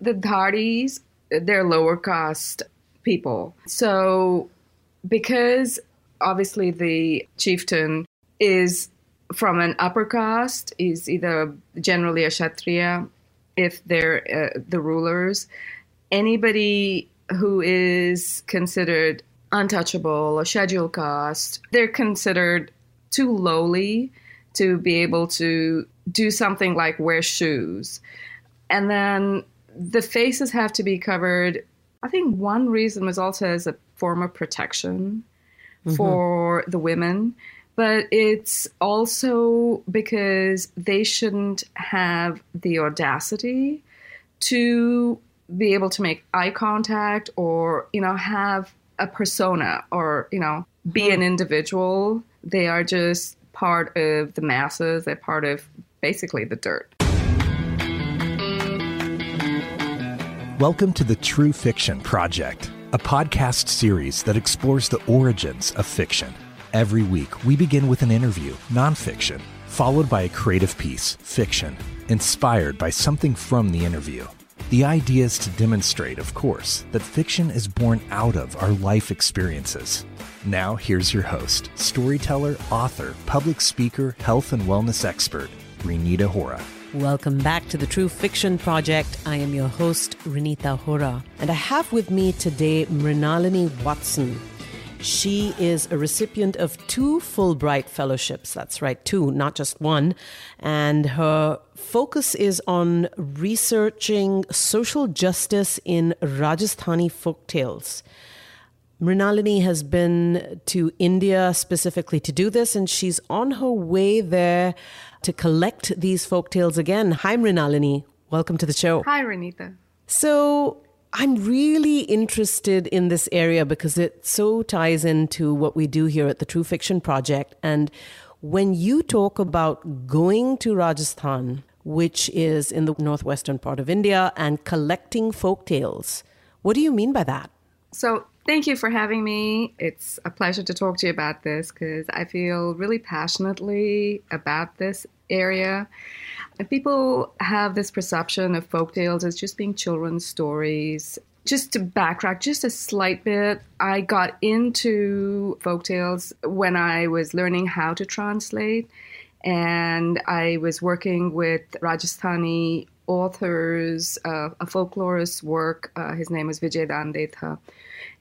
The Dhardis, they're lower caste people. So, because obviously the chieftain is from an upper caste, is either generally a Kshatriya, if they're uh, the rulers, anybody who is considered untouchable, a scheduled caste, they're considered too lowly to be able to do something like wear shoes. And then the faces have to be covered. I think one reason was also as a form of protection mm-hmm. for the women, but it's also because they shouldn't have the audacity to be able to make eye contact or, you know, have a persona or, you know, be mm-hmm. an individual. They are just part of the masses, they're part of basically the dirt. Welcome to the True Fiction Project, a podcast series that explores the origins of fiction. Every week, we begin with an interview, nonfiction, followed by a creative piece, fiction, inspired by something from the interview. The idea is to demonstrate, of course, that fiction is born out of our life experiences. Now, here's your host, storyteller, author, public speaker, health and wellness expert, Renita Hora. Welcome back to the True Fiction Project. I am your host, Renita Hora, and I have with me today Mrinalini Watson. She is a recipient of two Fulbright fellowships. That's right, two, not just one. And her focus is on researching social justice in Rajasthani folk tales. Mrinalini has been to India specifically to do this, and she's on her way there to collect these folk tales again. Hi, Mrinalini. Welcome to the show. Hi, Renita. So, I'm really interested in this area because it so ties into what we do here at the True Fiction Project. And when you talk about going to Rajasthan, which is in the northwestern part of India, and collecting folk tales, what do you mean by that? So, Thank you for having me. It's a pleasure to talk to you about this because I feel really passionately about this area. People have this perception of folk tales as just being children's stories. Just to backtrack just a slight bit, I got into folk tales when I was learning how to translate. And I was working with Rajasthani authors, uh, a folklorist's work. Uh, his name was Vijaydan Detha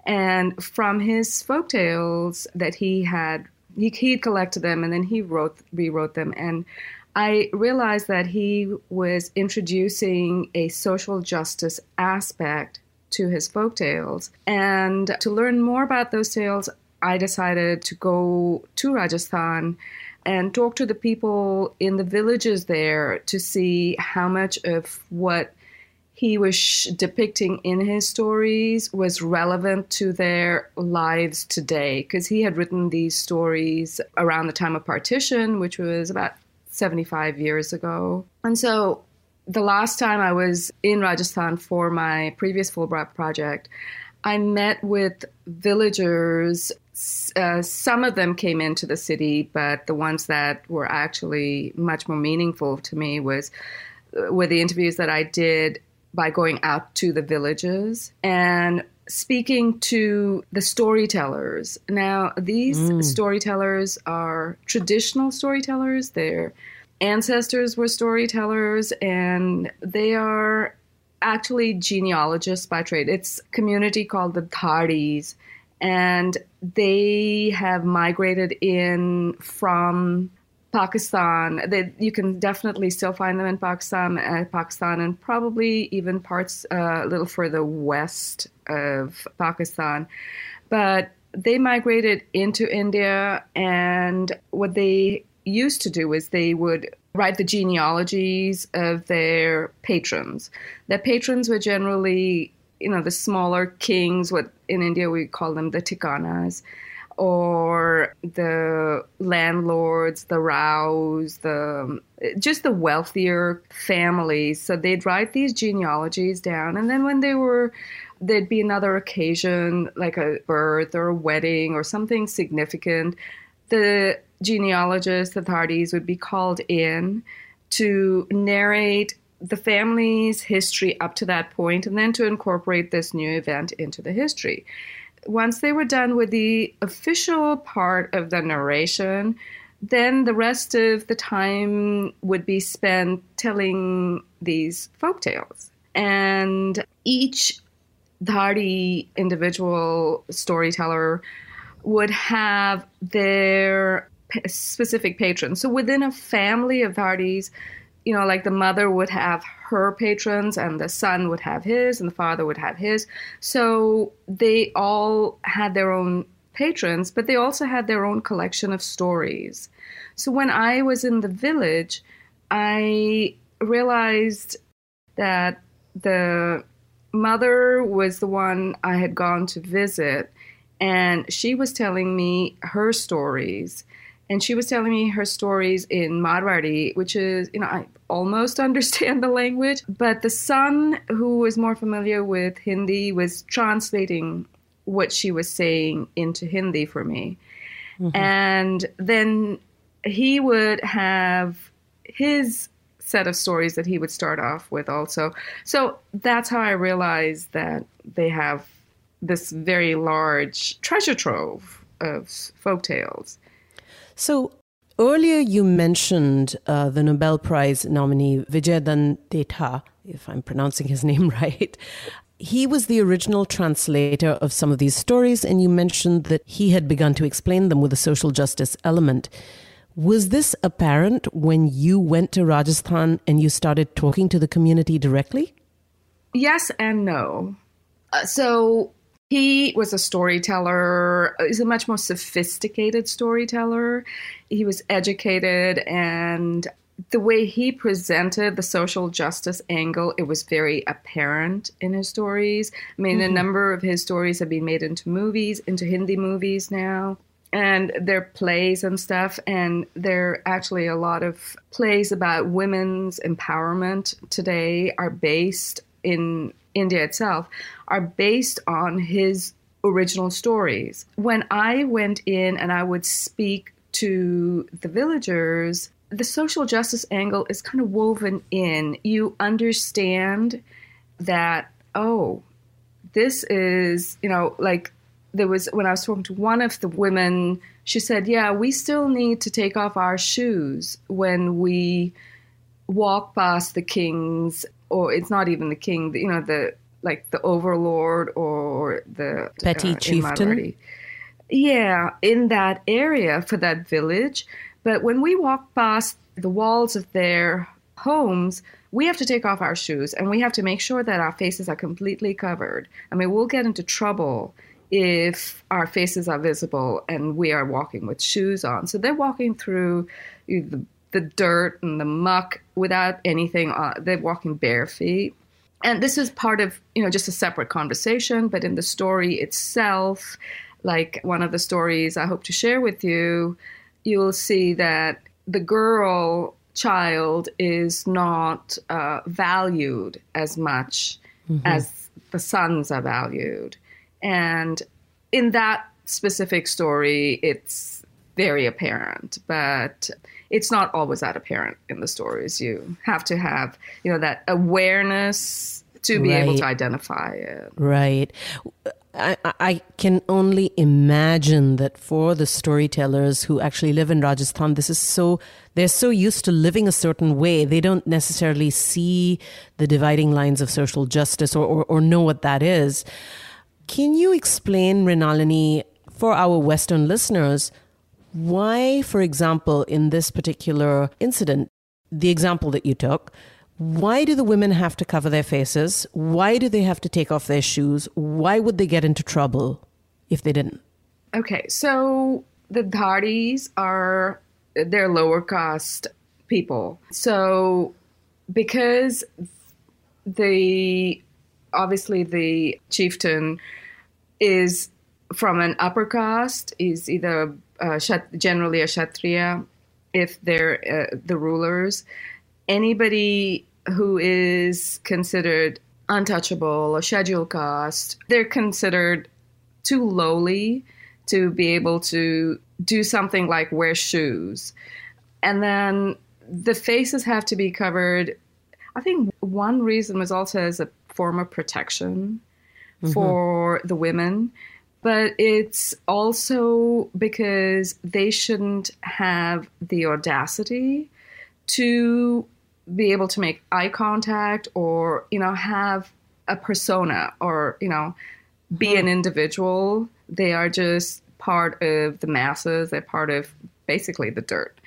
and from his folk tales that he had, he, he collected them and then he wrote, rewrote them. And I realized that he was introducing a social justice aspect to his folk tales. And to learn more about those tales, I decided to go to Rajasthan and talk to the people in the villages there to see how much of what he was depicting in his stories was relevant to their lives today because he had written these stories around the time of partition, which was about 75 years ago. And so the last time I was in Rajasthan for my previous Fulbright project, I met with villagers. Uh, some of them came into the city, but the ones that were actually much more meaningful to me was uh, were the interviews that I did by going out to the villages and speaking to the storytellers. Now, these mm. storytellers are traditional storytellers. Their ancestors were storytellers, and they are actually genealogists by trade. It's a community called the Dhardis, and they have migrated in from Pakistan. They, you can definitely still find them in Pakistan, uh, Pakistan, and probably even parts uh, a little further west of Pakistan. But they migrated into India, and what they used to do is they would write the genealogies of their patrons. Their patrons were generally, you know, the smaller kings. What in India we call them the thikanas or the landlords, the Raos, the just the wealthier families. So they'd write these genealogies down, and then when they were there'd be another occasion like a birth or a wedding or something significant, the genealogists, authorities would be called in to narrate the family's history up to that point and then to incorporate this new event into the history once they were done with the official part of the narration, then the rest of the time would be spent telling these folk tales. And each Dhardi individual storyteller would have their specific patron. So within a family of Dhardis, you know, like the mother would have her patrons and the son would have his and the father would have his. So they all had their own patrons, but they also had their own collection of stories. So when I was in the village, I realized that the mother was the one I had gone to visit, and she was telling me her stories and she was telling me her stories in Marwari, which is, you know, I almost understand the language, but the son, who was more familiar with Hindi, was translating what she was saying into Hindi for me. Mm-hmm. And then he would have his set of stories that he would start off with also. So that's how I realized that they have this very large treasure trove of folk tales. So earlier you mentioned uh, the Nobel Prize nominee Vijayadan Detha, if I'm pronouncing his name right. He was the original translator of some of these stories, and you mentioned that he had begun to explain them with a social justice element. Was this apparent when you went to Rajasthan and you started talking to the community directly? Yes and no. Uh, so he was a storyteller. He's a much more sophisticated storyteller. He was educated, and the way he presented the social justice angle, it was very apparent in his stories. I mean, mm-hmm. a number of his stories have been made into movies, into Hindi movies now. And they're plays and stuff, and there are actually a lot of plays about women's empowerment today are based in India itself are based on his original stories. When I went in and I would speak to the villagers, the social justice angle is kind of woven in. You understand that, oh, this is, you know, like there was when I was talking to one of the women, she said, Yeah, we still need to take off our shoes when we walk past the king's or it's not even the king, you know, the like the overlord or the petty uh, chieftain. Yeah, in that area for that village. But when we walk past the walls of their homes, we have to take off our shoes and we have to make sure that our faces are completely covered. I mean, we'll get into trouble if our faces are visible and we are walking with shoes on. So they're walking through the the dirt and the muck without anything on. They're walking bare feet. And this is part of, you know, just a separate conversation, but in the story itself, like one of the stories I hope to share with you, you'll see that the girl child is not uh, valued as much mm-hmm. as the sons are valued. And in that specific story, it's very apparent, but it's not always that apparent in the stories. You have to have, you know, that awareness to be right. able to identify it. Right. I, I, can only imagine that for the storytellers who actually live in Rajasthan, this is so, they're so used to living a certain way. They don't necessarily see the dividing lines of social justice or, or, or know what that is. Can you explain, Mrinalini, for our Western listeners, why, for example, in this particular incident, the example that you took, why do the women have to cover their faces? Why do they have to take off their shoes? Why would they get into trouble if they didn't? Okay, so the Dhadis are they're lower caste people. So because the obviously the chieftain is from an upper caste, is either uh, generally a kshatriya if they're uh, the rulers. Anybody who is considered untouchable, a scheduled caste, they're considered too lowly to be able to do something like wear shoes. And then the faces have to be covered. I think one reason was also as a form of protection mm-hmm. for the women, but it's also because they shouldn't have the audacity to be able to make eye contact or you know have a persona or you know be an hmm. individual. They are just part of the masses. They're part of basically the dirt.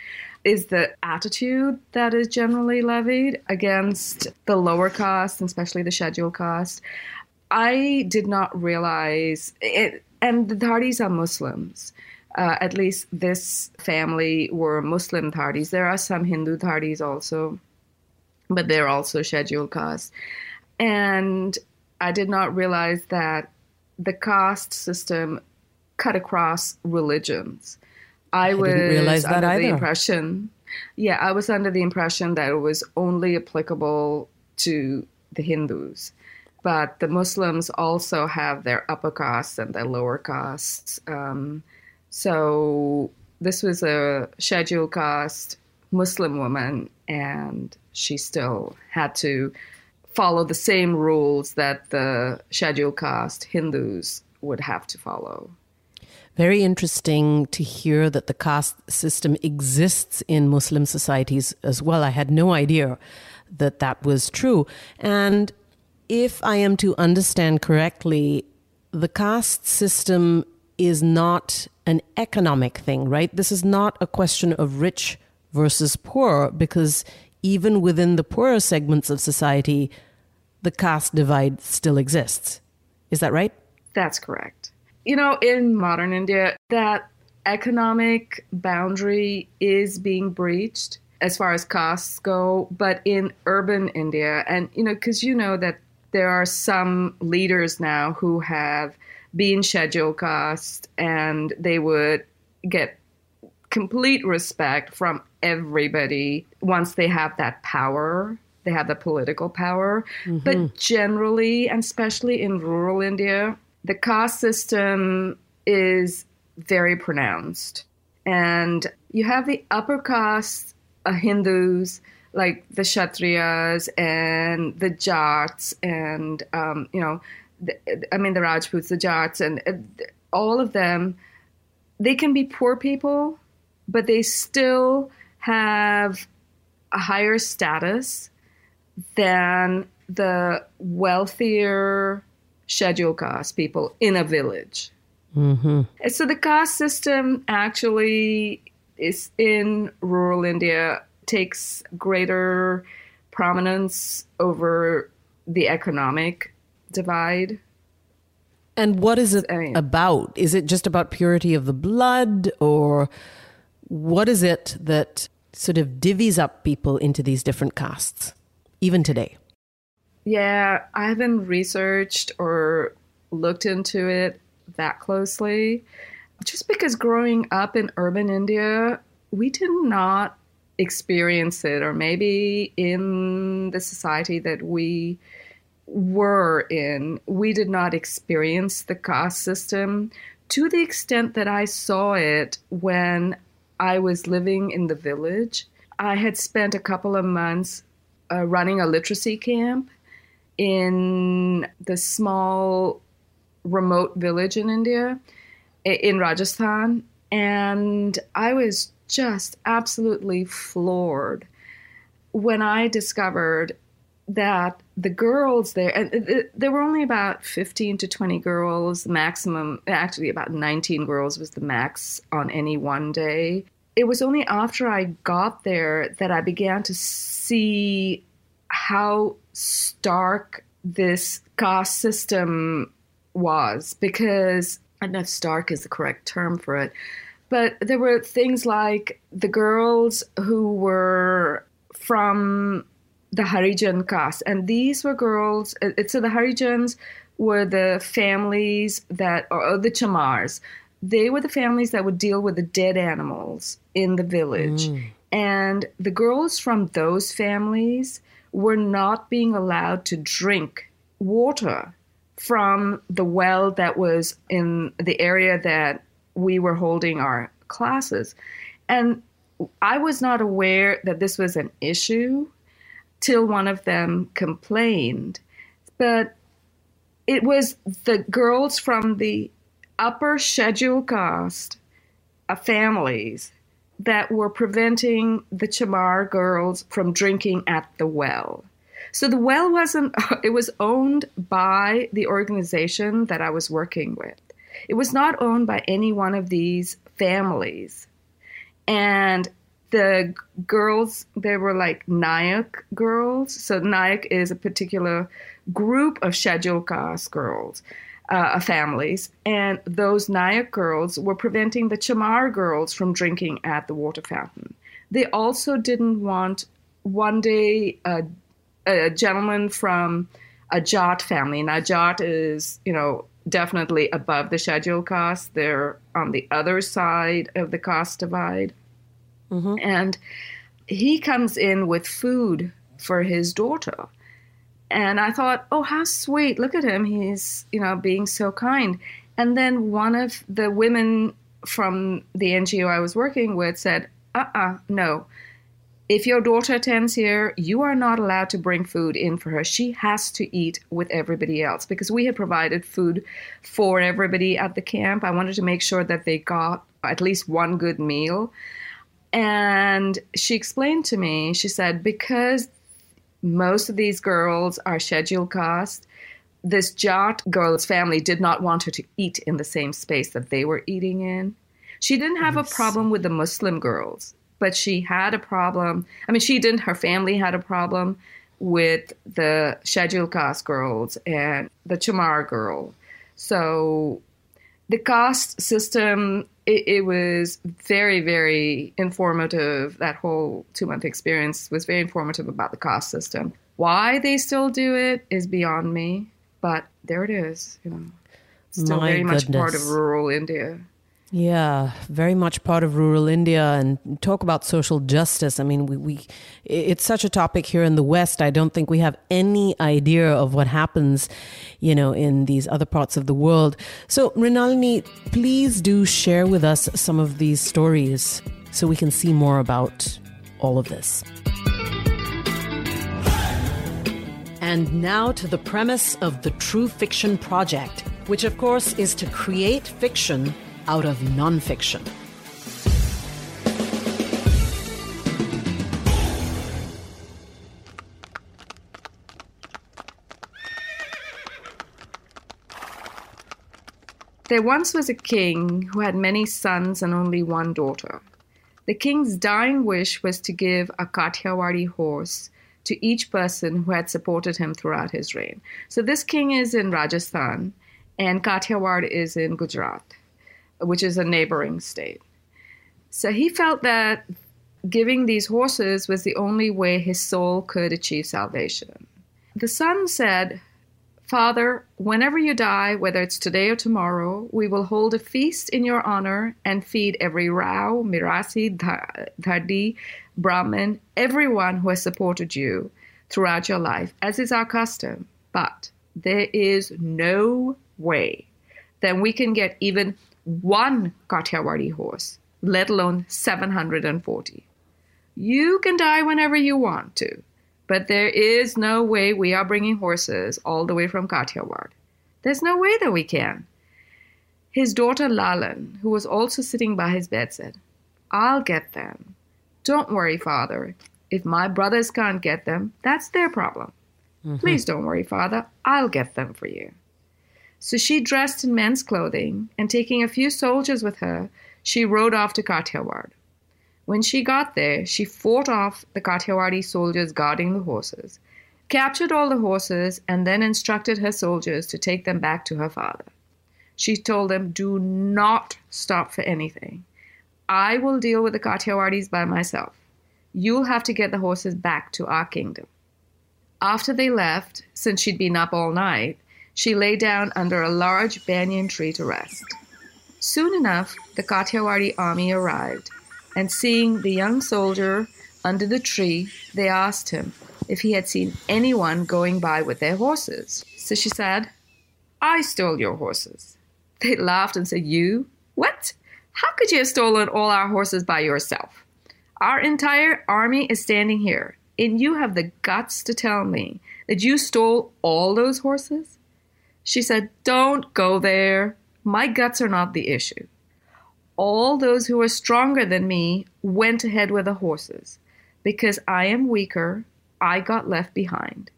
Is the attitude that is generally levied against the lower caste especially the scheduled caste i did not realize it and the Dhadis are muslims uh, at least this family were Muslim Dhadis. There are some Hindu Dhadis also but they're also scheduled caste. And I did not realize that the caste system cut across religions. I, I was realize that under the impression, yeah, I was under the impression that it was only applicable to the Hindus. But the Muslims also have their upper castes and their lower castes. Um, so this was a scheduled caste Muslim woman, and she still had to follow the same rules that the scheduled caste Hindus would have to follow. Very interesting to hear that the caste system exists in Muslim societies as well. I had no idea that that was true. And if I am to understand correctly, the caste system is not an economic thing, right? This is not a question of rich versus poor because even within the poorer segments of society, the caste divide still exists. Is that right? That's correct. You know, in modern India, that economic boundary is being breached as far as castes go, but in urban India, and you know, because you know that there are some leaders now who have been scheduled caste and they would get complete respect from everybody once they have that power they have the political power mm-hmm. but generally and especially in rural india the caste system is very pronounced and you have the upper caste uh, hindus like the kshatriyas and the jats and um, you know the, i mean the rajputs the jats and uh, all of them they can be poor people but they still have a higher status than the wealthier scheduled caste people in a village. Mm-hmm. So the caste system actually is in rural India takes greater prominence over the economic divide. And what is it I mean, about? Is it just about purity of the blood or what is it that sort of divvies up people into these different castes, even today? Yeah, I haven't researched or looked into it that closely. Just because growing up in urban India, we did not experience it, or maybe in the society that we were in, we did not experience the caste system to the extent that I saw it when I was living in the village. I had spent a couple of months uh, running a literacy camp in the small remote village in India, in Rajasthan. And I was just absolutely floored when I discovered that the girls there, and uh, uh, there were only about 15 to 20 girls, maximum, actually about 19 girls was the max on any one day. It was only after I got there that I began to see how stark this caste system was because I don't know if stark is the correct term for it, but there were things like the girls who were from the Harijan caste, and these were girls. Uh, so the Harijans were the families that, or the Chamars, they were the families that would deal with the dead animals in the village. Mm. And the girls from those families were not being allowed to drink water from the well that was in the area that we were holding our classes. And I was not aware that this was an issue till one of them complained. But it was the girls from the upper schedule caste of families that were preventing the Chamar girls from drinking at the well. So the well wasn't, it was owned by the organization that I was working with. It was not owned by any one of these families. And the girls, they were like Nayak girls. So Nayak is a particular group of caste girls, uh, families. And those Nayak girls were preventing the Chamar girls from drinking at the water fountain. They also didn't want one day a a gentleman from a Jat family. Now, Jat is, you know, definitely above the schedule caste. They're on the other side of the caste divide. Mm-hmm. And he comes in with food for his daughter. And I thought, oh, how sweet. Look at him. He's, you know, being so kind. And then one of the women from the NGO I was working with said, uh uh-uh, uh no if your daughter attends here, you are not allowed to bring food in for her. She has to eat with everybody else because we had provided food for everybody at the camp. I wanted to make sure that they got at least one good meal. And she explained to me, she said, because most of these girls are scheduled caste, this Jat girl's family did not want her to eat in the same space that they were eating in. She didn't have a problem with the Muslim girls but she had a problem. I mean, she didn't, her family had a problem with the scheduled caste girls and the Chamar girl. So the caste system, it, it was very, very informative. That whole two month experience was very informative about the caste system. Why they still do it is beyond me, but there it is, you know. Still My very goodness. much part of rural India. Yeah, very much part of rural India and talk about social justice. I mean, we, we it's such a topic here in the West. I don't think we have any idea of what happens, you know, in these other parts of the world. So, Mrinalini, please do share with us some of these stories so we can see more about all of this. And now to the premise of the True Fiction Project, which of course is to create fiction out of nonfiction. There once was a king who had many sons and only one daughter. The king's dying wish was to give a Kathiawadi horse to each person who had supported him throughout his reign. So this king is in Rajasthan, and Kathiawad is in Gujarat which is a neighboring state. So he felt that giving these horses was the only way his soul could achieve salvation. The son said, Father, whenever you die, whether it's today or tomorrow, we will hold a feast in your honor and feed every Rao, Mirasi, Dhardi, Brahmin, everyone who has supported you throughout your life, as is our custom. But there is no way that we can get even one Kathiawadi horse, let alone 740. You can die whenever you want to, but there is no way we are bringing horses all the way from Kathiawad. There's no way that we can. His daughter Lalan, who was also sitting by his bed, said, I'll get them. Don't worry, father. If my brothers can't get them, that's their problem. Mm-hmm. Please don't worry, father. I'll get them for you. So she dressed in men's clothing, and taking a few soldiers with her, she rode off to Kathiawar. When she got there, she fought off the Kathiawadi soldiers guarding the horses, captured all the horses, and then instructed her soldiers to take them back to her father. She told them, Do not stop for anything. I will deal with the Kathiawadis by myself. You'll have to get the horses back to our kingdom. After they left, since she'd been up all night, she lay down under a large banyan tree to rest. Soon enough, the Kathiawadi army arrived, and seeing the young soldier under the tree, they asked him if he had seen anyone going by with their horses. So she said, I stole your horses. They laughed and said, You? What? How could you have stolen all our horses by yourself? Our entire army is standing here, and you have the guts to tell me that you stole all those horses? She said, Don't go there. My guts are not the issue. All those who are stronger than me went ahead with the horses. Because I am weaker, I got left behind.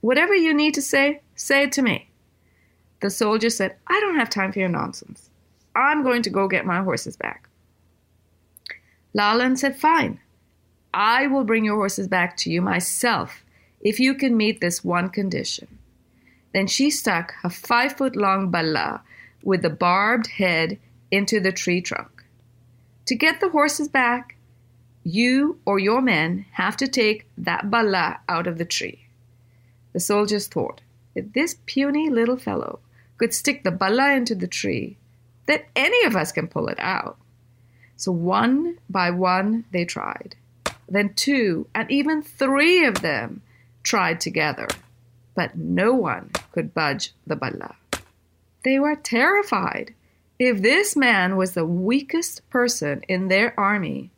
Whatever you need to say, say it to me. The soldier said, I don't have time for your nonsense. I'm going to go get my horses back. Lalan said, Fine. I will bring your horses back to you myself if you can meet this one condition. Then she stuck a five foot long balla with the barbed head into the tree trunk. To get the horses back, you or your men have to take that balla out of the tree. The soldiers thought, if this puny little fellow could stick the balla into the tree, then any of us can pull it out. So one by one they tried. Then two and even three of them tried together but no one could budge the balla. They were terrified. If this man was the weakest person in their army,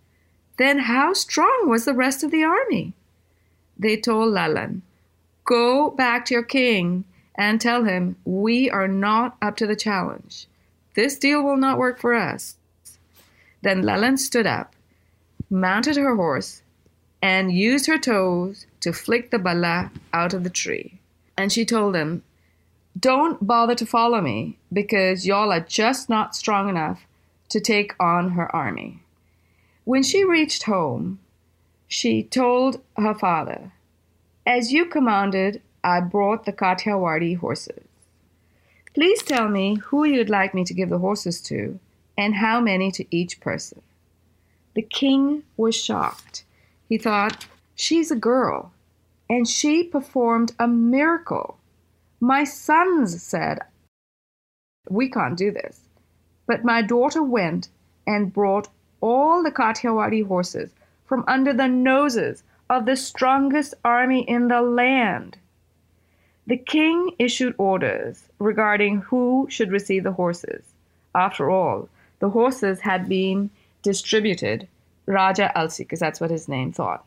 then how strong was the rest of the army? They told Lalan, Go back to your king and tell him we are not up to the challenge. This deal will not work for us. Then Lalan stood up, mounted her horse, and used her toes to flick the balla out of the tree and she told him, Don't bother to follow me because y'all are just not strong enough to take on her army. When she reached home, she told her father, As you commanded, I brought the Kathiawadi horses. Please tell me who you'd like me to give the horses to and how many to each person. The king was shocked. He thought, She's a girl and she performed a miracle. My sons said, We can't do this. But my daughter went and brought all the Kathiawadi horses from under the noses of the strongest army in the land. The king issued orders regarding who should receive the horses. After all, the horses had been distributed, Raja Alsi, because that's what his name thought.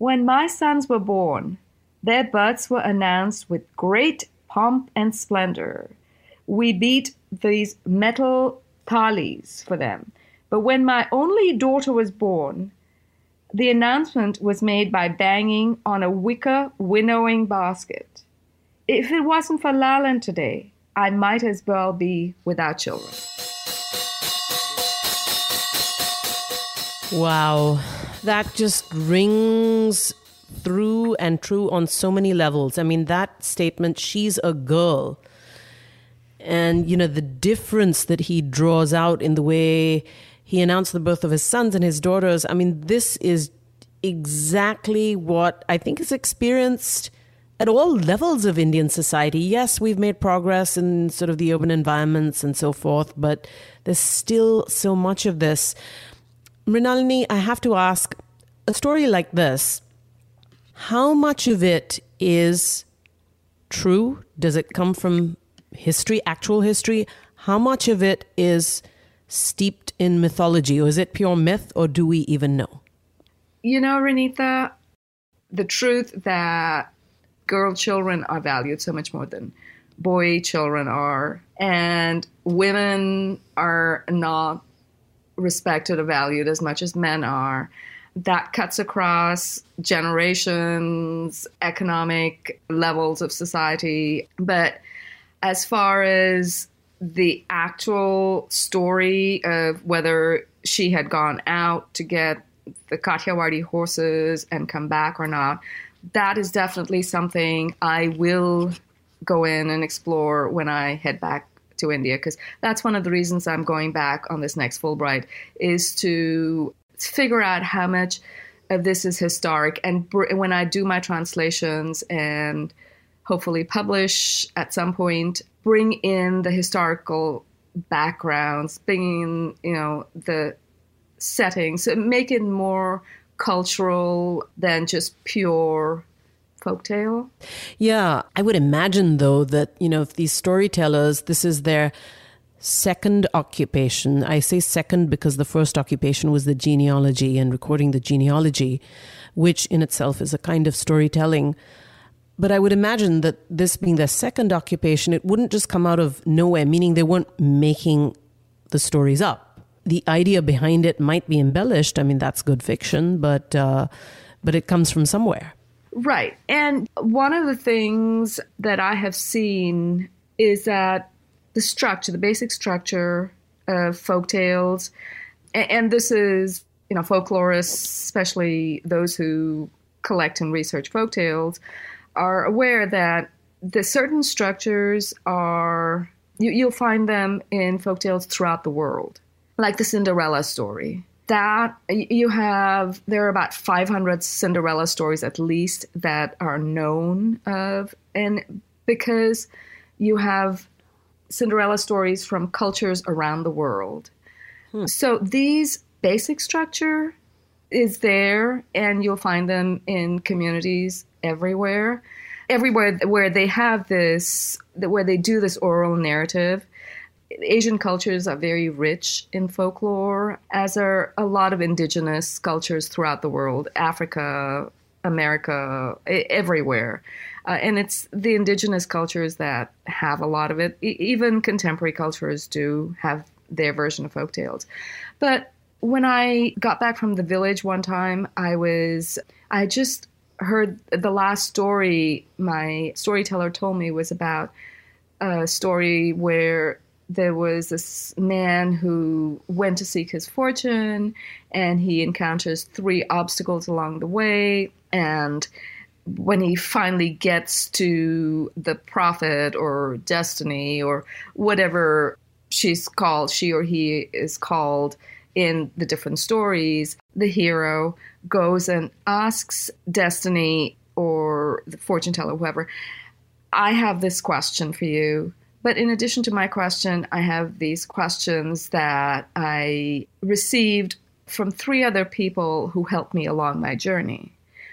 When my sons were born, their births were announced with great pomp and splendor. We beat these metal thalis for them. But when my only daughter was born, the announcement was made by banging on a wicker winnowing basket. If it wasn't for Lalan today, I might as well be without children. Wow that just rings through and true on so many levels. I mean, that statement, she's a girl. And, you know, the difference that he draws out in the way he announced the birth of his sons and his daughters. I mean, this is exactly what I think is experienced at all levels of Indian society. Yes, we've made progress in sort of the urban environments and so forth, but there's still so much of this. Mrinalini, I have to ask a story like this, how much of it is true? Does it come from history, actual history? How much of it is steeped in mythology, or is it pure myth, or do we even know? You know, Renita, the truth that girl children are valued so much more than boy children are, and women are not respected or valued as much as men are. That cuts across generations, economic levels of society. But as far as the actual story of whether she had gone out to get the Kathiawadi horses and come back or not, that is definitely something I will go in and explore when I head back to India because that's one of the reasons I'm going back on this next Fulbright is to figure out how much of this is historic and br- when I do my translations and hopefully publish at some point bring in the historical backgrounds bring in you know the settings make it more cultural than just pure folktale. Yeah, I would imagine though that, you know, if these storytellers, this is their second occupation. I say second because the first occupation was the genealogy and recording the genealogy, which in itself is a kind of storytelling. But I would imagine that this being their second occupation, it wouldn't just come out of nowhere, meaning they weren't making the stories up. The idea behind it might be embellished. I mean, that's good fiction, but uh, but it comes from somewhere. Right. And one of the things that I have seen is that the structure, the basic structure of folk tales, and this is, you know, folklorists, especially those who collect and research folk tales, are aware that the certain structures are, you, you'll find them in folk tales throughout the world, like the Cinderella story that you have there are about 500 cinderella stories at least that are known of and because you have cinderella stories from cultures around the world hmm. so these basic structure is there and you'll find them in communities everywhere everywhere where they have this where they do this oral narrative Asian cultures are very rich in folklore, as are a lot of indigenous cultures throughout the world, Africa, America, everywhere. Uh, and it's the indigenous cultures that have a lot of it. E- even contemporary cultures do have their version of folk tales. But when I got back from the village one time, I was, I just heard the last story my storyteller told me was about a story where there was this man who went to seek his fortune and he encounters three obstacles along the way and when he finally gets to the prophet or destiny or whatever she's called she or he is called in the different stories the hero goes and asks destiny or the fortune teller whoever i have this question for you but in addition to my question, I have these questions that I received from three other people who helped me along my journey.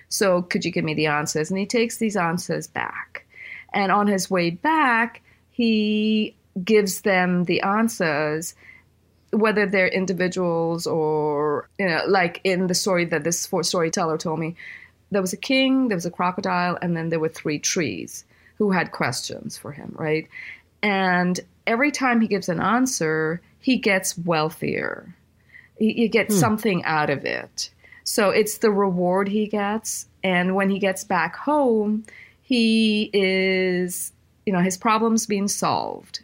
So, could you give me the answers? And he takes these answers back. And on his way back, he gives them the answers, whether they're individuals or, you know, like in the story that this storyteller told me, there was a king, there was a crocodile, and then there were three trees who had questions for him, right? And every time he gives an answer, he gets wealthier. You get hmm. something out of it. So it's the reward he gets. And when he gets back home, he is, you know, his problem's being solved.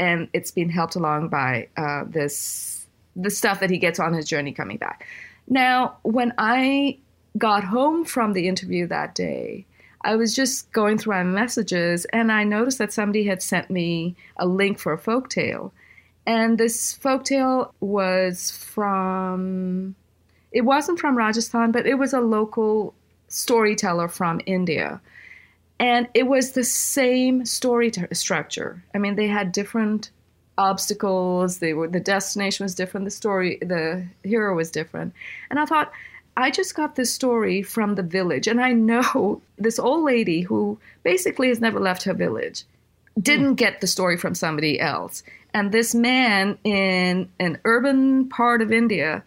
And it's being helped along by uh, this, the stuff that he gets on his journey coming back. Now, when I got home from the interview that day, I was just going through my messages and I noticed that somebody had sent me a link for a folk tale. And this folk tale was from, it wasn't from Rajasthan, but it was a local storyteller from India. And it was the same story t- structure. I mean, they had different obstacles. They were the destination was different. The story, the hero was different. And I thought, I just got this story from the village, and I know this old lady who basically has never left her village didn't get the story from somebody else. And this man in an urban part of India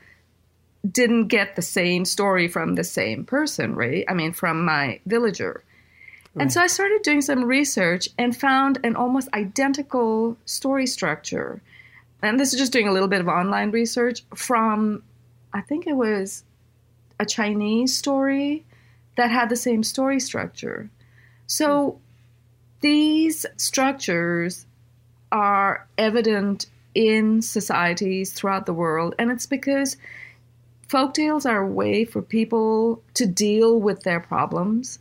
didn't get the same story from the same person, right? I mean, from my villager. Right. And so I started doing some research and found an almost identical story structure. And this is just doing a little bit of online research from, I think it was a Chinese story that had the same story structure. So these structures are evident in societies throughout the world, and it's because folktales are a way for people to deal with their problems.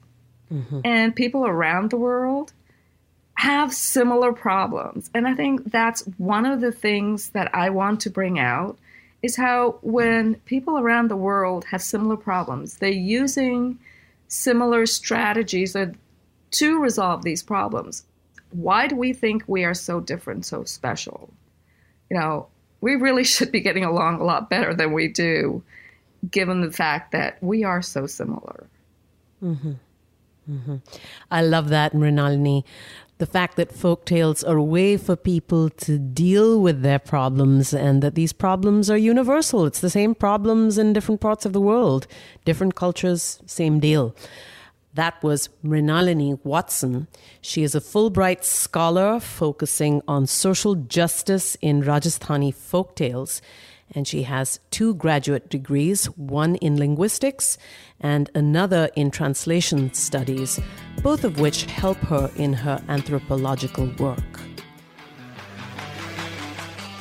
Mm-hmm. And people around the world have similar problems. And I think that's one of the things that I want to bring out is how when people around the world have similar problems, they're using similar strategies to resolve these problems. Why do we think we are so different, so special? You know, we really should be getting along a lot better than we do, given the fact that we are so similar. Mm-hmm. Mm-hmm. I love that, Mrinalini. The fact that folk tales are a way for people to deal with their problems and that these problems are universal. It's the same problems in different parts of the world, different cultures, same deal. That was Mrinalini Watson. She is a Fulbright scholar focusing on social justice in Rajasthani folk tales and she has two graduate degrees one in linguistics and another in translation studies, both of which help her in her anthropological work.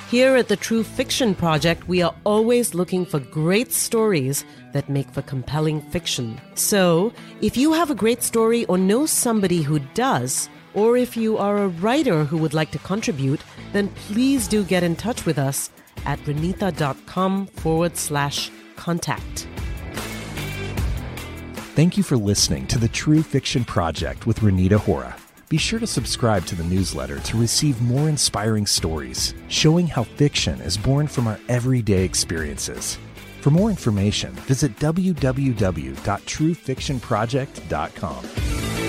Here at the True Fiction Project, we are always looking for great stories that make for compelling fiction. So, if you have a great story or know somebody who does, or if you are a writer who would like to contribute, then please do get in touch with us at renita.com forward slash contact. Thank you for listening to the True Fiction Project with Renita Hora. Be sure to subscribe to the newsletter to receive more inspiring stories showing how fiction is born from our everyday experiences. For more information, visit www.truefictionproject.com.